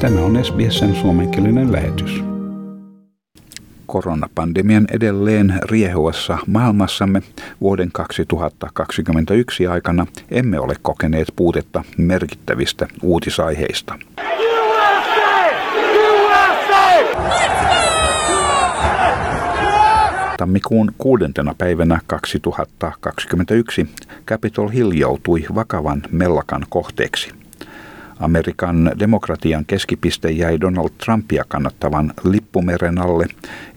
Tämä on SBSn suomenkielinen lähetys. Koronapandemian edelleen riehuessa maailmassamme vuoden 2021 aikana emme ole kokeneet puutetta merkittävistä uutisaiheista. Tammikuun kuudentena päivänä 2021 Capitol Hill joutui vakavan mellakan kohteeksi. Amerikan demokratian keskipiste jäi Donald Trumpia kannattavan lippumeren alle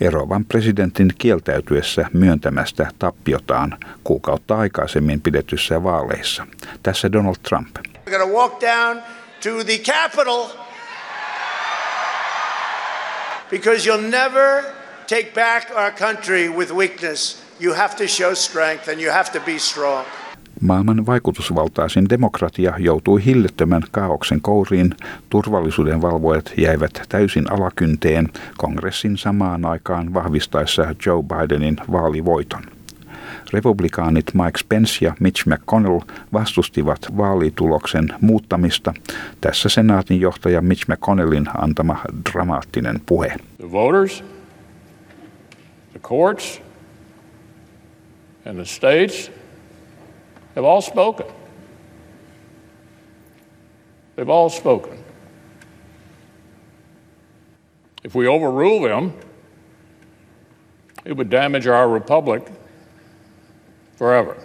erovan presidentin kieltäytyessä myöntämästä tappiotaan kuukautta aikaisemmin pidetyssä vaaleissa. Tässä Donald Trump. Because you'll never take back our country with weakness. You have to show strength and you have to be strong. Maailman vaikutusvaltaisin demokratia joutui hillittömän kaauksen kouriin, turvallisuuden valvojat jäivät täysin alakynteen kongressin samaan aikaan vahvistaessa Joe Bidenin vaalivoiton. Republikaanit Mike Pence ja Mitch McConnell vastustivat vaalituloksen muuttamista. Tässä senaatin johtaja Mitch McConnellin antama dramaattinen puhe. The voters, the courts and the states have all spoken. They've all spoken. If we overrule them, it would damage our republic forever.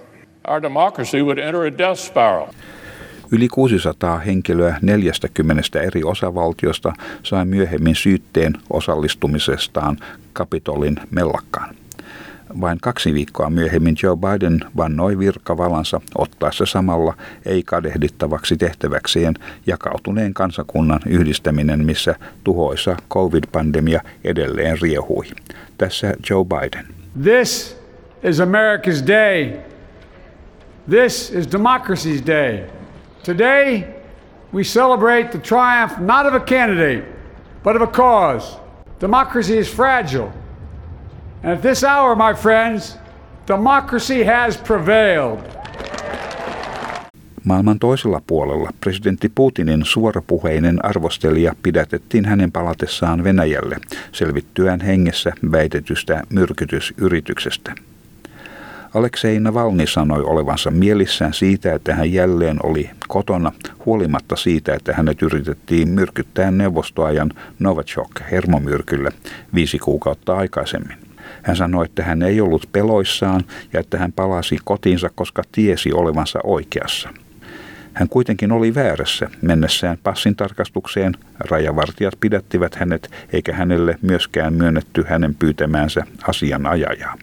Our democracy would enter a death spiral. Yli 600 henkilöä 40 eri osavaltiosta sai myöhemmin syytteen osallistumisestaan Kapitolin mellakkaan. Vain kaksi viikkoa myöhemmin Joe Biden vannoi virkavalansa ottaessa samalla ei-kadehdittavaksi tehtäväkseen jakautuneen kansakunnan yhdistäminen, missä tuhoisa COVID-pandemia edelleen riehui. Tässä Joe Biden. This is America's day. This is democracy's day. Today we celebrate the triumph not of a candidate, but of a cause. Democracy is fragile. And at this hour, my friends, democracy has prevailed. Maailman toisella puolella presidentti Putinin suorapuheinen arvostelija pidätettiin hänen palatessaan Venäjälle selvittyään hengessä väitetystä myrkytysyrityksestä. Aleksei Navalny sanoi olevansa mielissään siitä, että hän jälleen oli kotona, huolimatta siitä, että hänet yritettiin myrkyttää neuvostoajan Novichok hermomyrkyllä viisi kuukautta aikaisemmin. Hän sanoi, että hän ei ollut peloissaan ja että hän palasi kotiinsa, koska tiesi olevansa oikeassa. Hän kuitenkin oli väärässä mennessään passin tarkastukseen. Rajavartijat pidättivät hänet, eikä hänelle myöskään myönnetty hänen pyytämäänsä asianajajaa.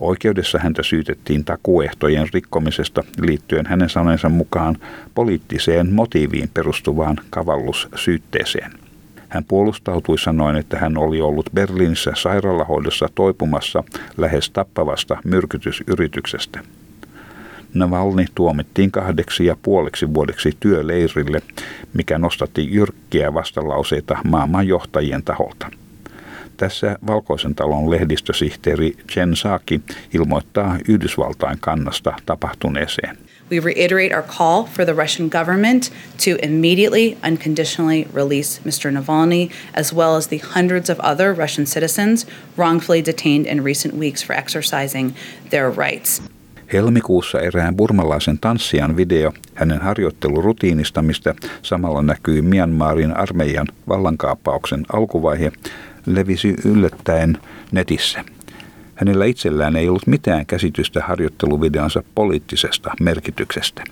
Oikeudessa häntä syytettiin takuehtojen rikkomisesta liittyen hänen sanensa mukaan poliittiseen motiiviin perustuvaan kavallussyytteeseen. Hän puolustautui sanoen, että hän oli ollut Berliinissä sairaalahoidossa toipumassa lähes tappavasta myrkytysyrityksestä. Navalny tuomittiin kahdeksi ja puoleksi vuodeksi työleirille, mikä nostatti jyrkkiä vastalauseita maailmanjohtajien taholta. Tässä Valkoisen talon lehdistösihteeri Jen Saaki ilmoittaa Yhdysvaltain kannasta tapahtuneeseen. We reiterate our call for the Russian government to immediately, unconditionally release Mr. Navalny, as well as the hundreds of other Russian citizens wrongfully detained in recent weeks for exercising their rights. Helmikuussa erään burmalaisen tanssijan video hänen harjoittelurutiinista, mistä samalla näkyy Myanmarin armeijan vallankaappauksen alkuvaihe, levisi yllättäen netissä. Hänellä itsellään ei ollut mitään käsitystä harjoitteluvideonsa poliittisesta merkityksestä.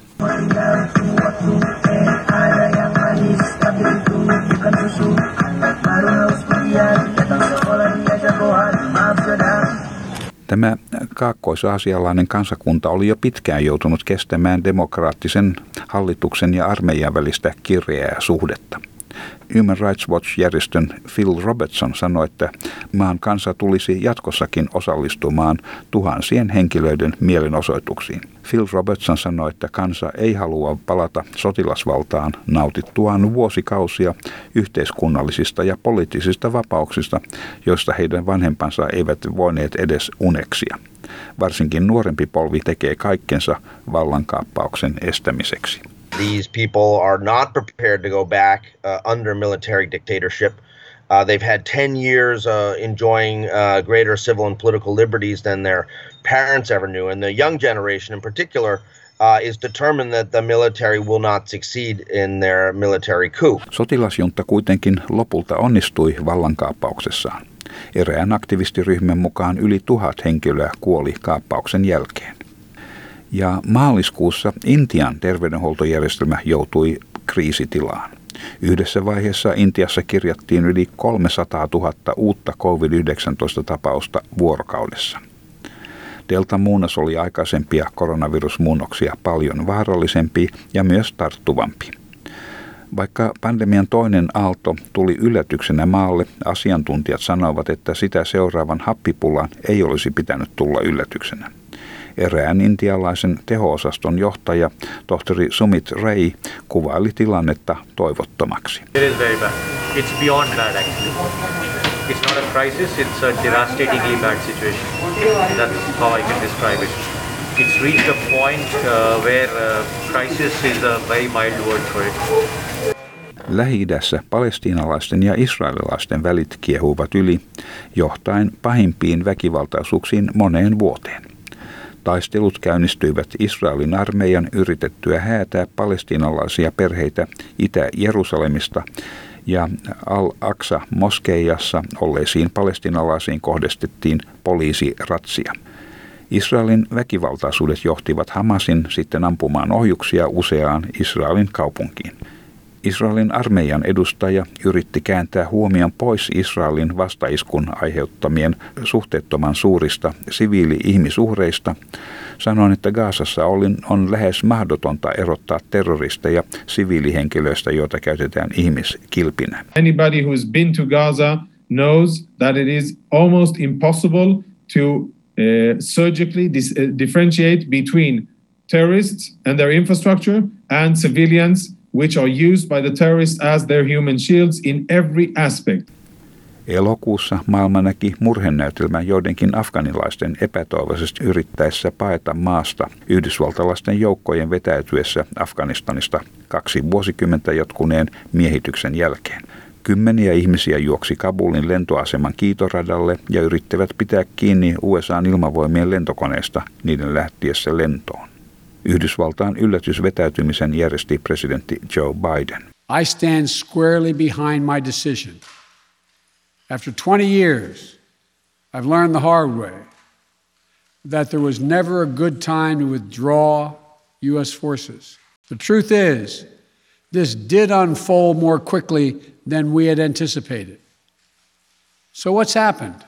Tämä kaakkoisaasialainen kansakunta oli jo pitkään joutunut kestämään demokraattisen hallituksen ja armeijan välistä kirjeää suhdetta. Human Rights Watch-järjestön Phil Robertson sanoi, että maan kansa tulisi jatkossakin osallistumaan tuhansien henkilöiden mielenosoituksiin. Phil Robertson sanoi, että kansa ei halua palata sotilasvaltaan nautittuaan vuosikausia yhteiskunnallisista ja poliittisista vapauksista, joista heidän vanhempansa eivät voineet edes uneksia. Varsinkin nuorempi polvi tekee kaikkensa vallankaappauksen estämiseksi. These people are not prepared to go back uh, under military dictatorship. Uh, they've had 10 years uh, enjoying uh, greater civil and political liberties than their parents ever knew. And the young generation in particular uh, is determined that the military will not succeed in their military coup. Sotilasjunta kuitenkin lopulta onnistui vallankaappauksessaan. Erään aktivistiryhmän mukaan yli tuhat henkilöä kuoli kaappauksen jälkeen. Ja maaliskuussa Intian terveydenhuoltojärjestelmä joutui kriisitilaan. Yhdessä vaiheessa Intiassa kirjattiin yli 300 000 uutta COVID-19-tapausta vuorokaudessa. Delta-muunnos oli aikaisempia koronavirusmuunnoksia paljon vaarallisempi ja myös tarttuvampi. Vaikka pandemian toinen aalto tuli yllätyksenä maalle, asiantuntijat sanoivat, että sitä seuraavan happipulan ei olisi pitänyt tulla yllätyksenä. Erään intialaisen teho-osaston johtaja, tohtori Sumit Ray, kuvaili tilannetta toivottomaksi. It's beyond that actually. It's not a crisis, it's a devastatingly bad situation. That's how I can describe it. It's reached a point uh, where uh, crisis is a very mild word for it. Lähi-idässä palestiinalaisten ja israelilaisten välit kiehuvat yli, johtaen pahimpiin väkivaltaisuuksiin moneen vuoteen. Taistelut käynnistyivät Israelin armeijan yritettyä häätää palestiinalaisia perheitä Itä-Jerusalemista ja Al-Aqsa moskeijassa olleisiin palestinalaisiin kohdistettiin poliisiratsia. Israelin väkivaltaisuudet johtivat Hamasin sitten ampumaan ohjuksia useaan Israelin kaupunkiin. Israelin armeijan edustaja yritti kääntää huomion pois Israelin vastaiskun aiheuttamien suhteettoman suurista siviili-ihmisuhreista, sanoen, että Gaasassa on lähes mahdotonta erottaa terroristeja siviilihenkilöistä, joita käytetään ihmiskilpinä. Anybody who has been to Gaza knows that it is almost impossible to uh, surgically uh, differentiate between terrorists and their infrastructure and civilians which are used by the terrorists as their human shields in every aspect. Elokuussa maailma näki murhenäytelmän joidenkin afganilaisten epätoivoisesti yrittäessä paeta maasta yhdysvaltalaisten joukkojen vetäytyessä Afganistanista kaksi vuosikymmentä jatkuneen miehityksen jälkeen. Kymmeniä ihmisiä juoksi Kabulin lentoaseman kiitoradalle ja yrittivät pitää kiinni USAn ilmavoimien lentokoneesta niiden lähtiessä lentoon. Yhdysvaltaan yllätysvetäytymisen järjesti presidentti Joe Biden. I stand squarely behind my decision. After 20 years, I've learned the hard way that there was never a good time to withdraw U.S. forces. The truth is, this did unfold more quickly than we had anticipated. So, what's happened?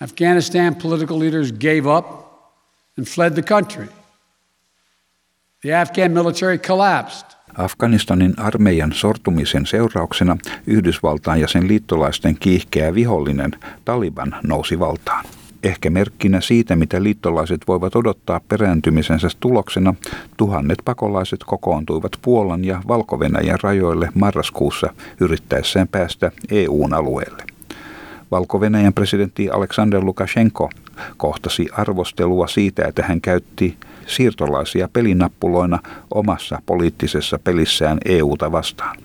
Afghanistan political leaders gave up and fled the country. The Afghan military collapsed. Afganistanin armeijan sortumisen seurauksena Yhdysvaltain ja sen liittolaisten kiihkeä vihollinen Taliban nousi valtaan. Ehkä merkkinä siitä, mitä liittolaiset voivat odottaa perääntymisensä tuloksena, tuhannet pakolaiset kokoontuivat Puolan ja valko rajoille marraskuussa yrittäessään päästä EUn alueelle. Valko-Venäjän presidentti Aleksander Lukashenko kohtasi arvostelua siitä, että hän käytti siirtolaisia pelinappuloina omassa poliittisessa pelissään EUta vastaan.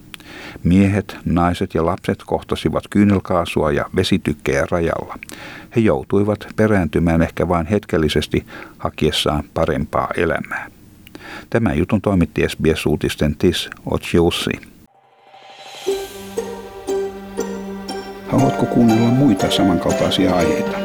Miehet, naiset ja lapset kohtasivat kyynelkaasua ja vesitykkejä rajalla. He joutuivat perääntymään ehkä vain hetkellisesti hakiessaan parempaa elämää. Tämän jutun toimitti SBS-uutisten Tis Ochiussi. Haluatko kuunnella muita samankaltaisia aiheita?